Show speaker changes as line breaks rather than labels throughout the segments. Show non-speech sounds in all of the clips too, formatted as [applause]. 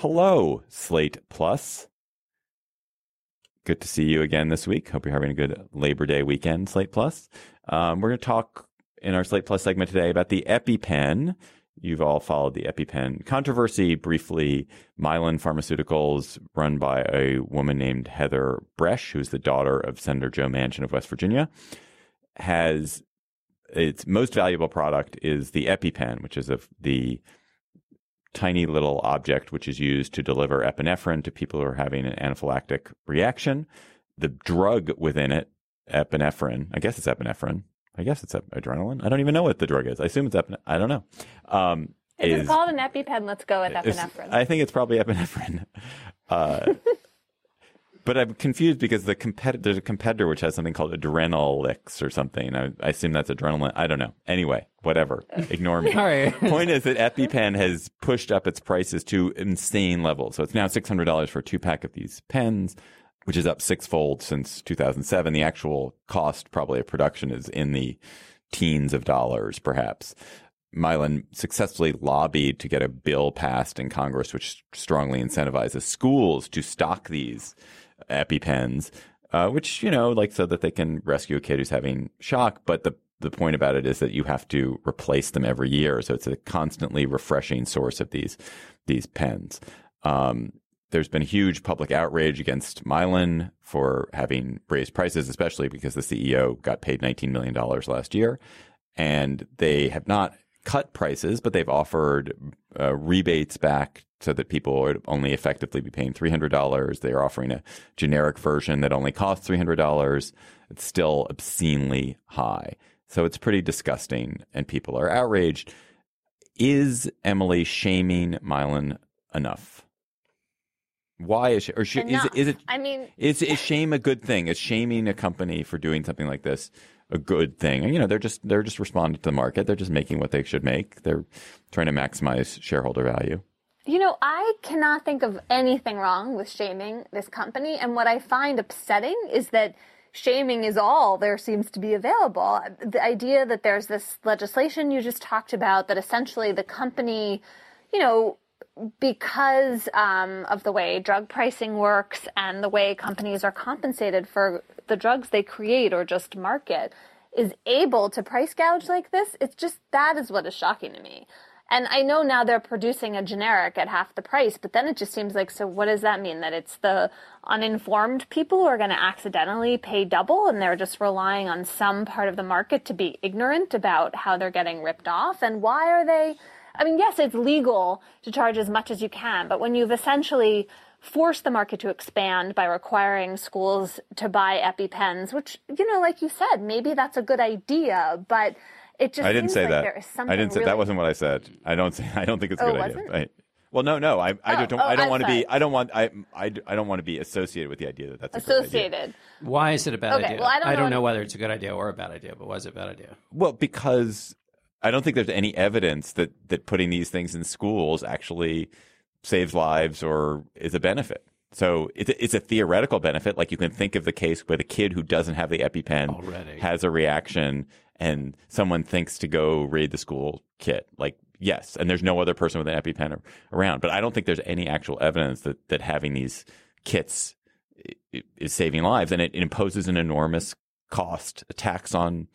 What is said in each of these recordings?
Hello, Slate Plus. Good to see you again this week. Hope you're having a good Labor Day weekend, Slate Plus. Um, we're going to talk in our Slate Plus segment today about the EpiPen. You've all followed the EpiPen controversy briefly. Mylan Pharmaceuticals, run by a woman named Heather Bresch, who's the daughter of Senator Joe Manchin of West Virginia, has its most valuable product is the EpiPen, which is of the tiny little object which is used to deliver epinephrine to people who are having an anaphylactic reaction. The drug within it, epinephrine, I guess it's epinephrine. I guess it's adrenaline. I don't even know what the drug is. I assume it's epinephrine. I don't know. Um,
if it's called an EpiPen, let's go with epinephrine.
I think it's probably epinephrine. [laughs] Uh, but I'm confused because the competitor, there's a competitor which has something called Adrenaclick or something. I, I, assume that's adrenaline. I don't know. Anyway, whatever. Ignore me. [laughs]
Right.
Point is that EpiPen has pushed up its prices to insane levels. So it's now $600 for a two pack of these pens, which is up sixfold since 2007. The actual cost probably of production is in the teens of dollars, perhaps. Mylan successfully lobbied to get a bill passed in Congress, which strongly incentivizes schools to stock these EpiPens, uh, which, you know, like so that they can rescue a kid who's having shock. But the, the point about it is that you have to replace them every year. So it's a constantly refreshing source of these, these pens. Um, there's been huge public outrage against Mylan for having raised prices, especially because the CEO got paid $19 million last year. And they have not cut prices, but they've offered uh, rebates back so that people would only effectively be paying $300. They are offering a generic version that only costs $300. It's still obscenely high. So it's pretty disgusting and people are outraged. Is Emily shaming Mylan enough? Why is she, or she, is it, is it,
I mean,
is, is [laughs] shame a good thing? Is shaming a company for doing something like this a good thing? You know, they're just, they're just responding to the market. They're just making what they should make. They're trying to maximize shareholder value.
You know, I cannot think of anything wrong with shaming this company. And what I find upsetting is that shaming is all there seems to be available. The idea that there's this legislation you just talked about that essentially the company, you know, because um, of the way drug pricing works and the way companies are compensated for the drugs they create or just market, is able to price gouge like this, it's just that is what is shocking to me. And I know now they're producing a generic at half the price, but then it just seems like so what does that mean? That it's the uninformed people who are going to accidentally pay double and they're just relying on some part of the market to be ignorant about how they're getting ripped off? And why are they? I mean, yes, it's legal to charge as much as you can, but when you've essentially forced the market to expand by requiring schools to buy EpiPens, which, you know, like you said, maybe that's a good idea, but it just
I didn't say
like
that.
There is something
I didn't say
really...
that wasn't what I said. I don't say [laughs] I don't think it's a
Oh,
good
wasn't?
idea. I, well, no, no. I, I
Oh,
don't.
oh,
I don't want to be. I don't want. I, I, I don't want to be associated with the idea that that's a good idea.
associated.
Why is it a bad
Okay,
idea?
well, I don't know-
know whether it's a good idea or a bad idea, but why is it a bad idea?
Well, because I don't think there's any evidence that that putting these things in schools actually saves lives or is a benefit. So it's a, it's a theoretical benefit. Like you can think of the case where the kid who doesn't have the EpiPen
Already.
has a reaction and someone thinks to go raid the school kit. Like, yes. And there's no other person with an EpiPen around. But I don't think there's any actual evidence that, that having these kits is saving lives. And it, imposes an enormous cost, a tax on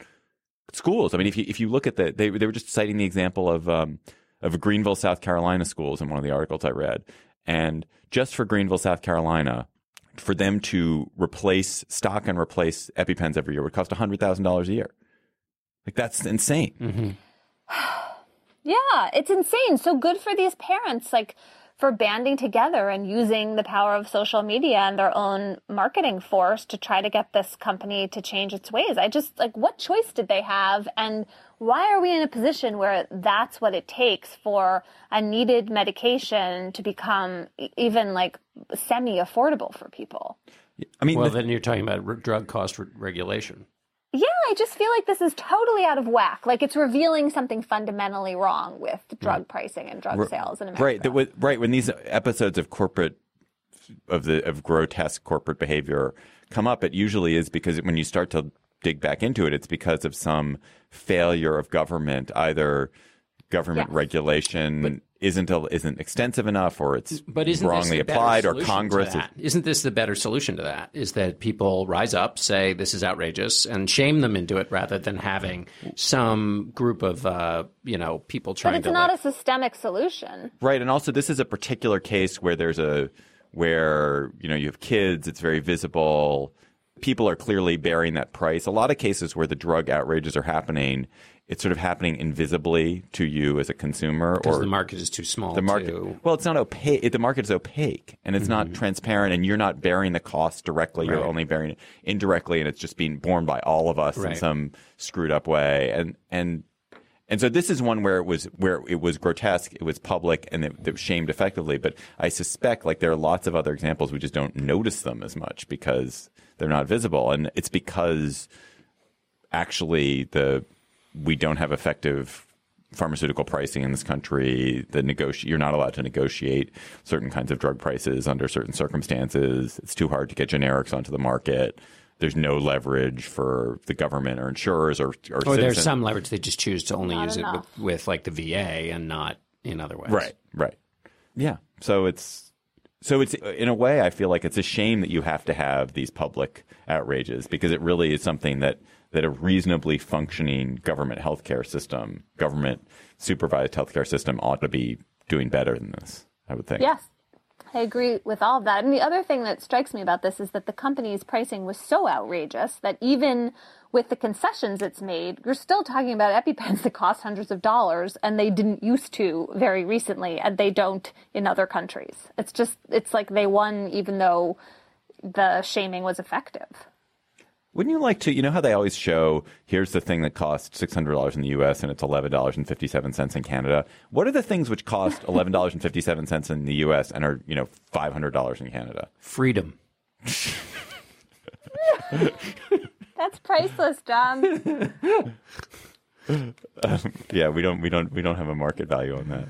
schools. I mean, if you, if you look at the, they, they were just citing the example of, um, of Greenville, South Carolina schools in one of the articles I read. And just for Greenville, South Carolina, for them to replace stock and replace EpiPens every year would cost $100,000 a year. Like that's insane. Mm-hmm. [sighs]
Yeah, it's insane. So good for these parents, like for banding together and using the power of social media and their own marketing force to try to get this company to change its ways. I just like, what choice did they have? And why are we in a position where that's what it takes for a needed medication to become even like semi affordable for people?
I mean,
Well,
the-
then you're talking about re- drug cost re- regulation.
Yeah, I just feel like this is totally out of whack. Like it's revealing something fundamentally wrong with drug pricing and drug sales in America.
right, that was, right. When these episodes of corporate, of the, of grotesque corporate behavior come up, it usually is because when you start to dig back into it, it's because of some failure of government, either government
Yes.
regulation isn't a, isn't extensive enough, or it's
But isn't
wrongly
this the better
applied, or Congress is
that? Isn't this the better solution to that? Is that people rise up, say this is outrageous, and shame them into it, rather than having some group of uh, you know people trying to.
But
trying
it's
to
not
like,
a systemic solution.
Right, and also this is a particular case where there's a where you know you have kids, it's very visible. People are clearly bearing that price. A lot of cases where the drug outrages are happening, it's sort of happening invisibly to you as a consumer,
because
or
the market is too small.
the market.
to-
Well, it's not opaque. It, the market is opaque, and it's not transparent, and you're not bearing the cost directly. You're
Mm-hmm.
Only bearing it indirectly, and it's just being borne by all of us in some screwed up way. And and and so this is one where it was where it was grotesque, it was public, and it, it shamed effectively. But I suspect, like there are lots of other examples, we just don't notice them as much because they're not visible, and it's because actually the we don't have effective pharmaceutical pricing in this country. The negoti- you're not allowed to negotiate certain kinds of drug prices under certain circumstances. It's too hard to get generics onto the market. There's no leverage for the government or insurers or or,
or there's some leverage. They just choose to only
Not
use it with, with like the VA and not in other ways.
Right, right. Yeah. So it's so it's in a way I feel like it's a shame that you have to have these public outrages because it really is something that that a reasonably functioning government healthcare system, government supervised healthcare system ought to be doing better than this. I would think.
Yes, I agree with all of that. And the other thing that strikes me about this is that the company's pricing was so outrageous that even with the concessions it's made, you're still talking about EpiPens [laughs] that cost hundreds of dollars, and they didn't used to very recently, and they don't in other countries. It's just, it's like they won even though the shaming was effective.
Wouldn't you like to? You know how they always show here's the thing that costs six hundred dollars in the U.S. and it's eleven dollars and fifty seven cents in Canada. What are the things which cost [laughs] eleven dollars and fifty seven cents in the U.S. and are you know five hundred dollars in Canada?
Freedom. [laughs]
That's priceless, John. [laughs]
Um, yeah, we don't we don't we don't have a market value on that.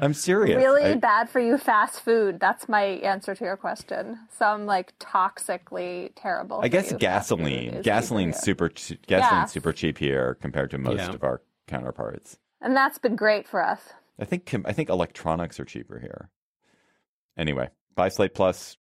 I'm serious.
really
I-
bad for you fast food. That's my answer to your question. Some like toxically terrible.
I guess
you food
gasoline.
is
Gasoline's super. che- Gasoline's
Gas.
super cheap here compared to most
Yeah.
of our counterparts.
and that's been great for us.
I think I think electronics are cheaper here. Anyway, buy Slate Plus,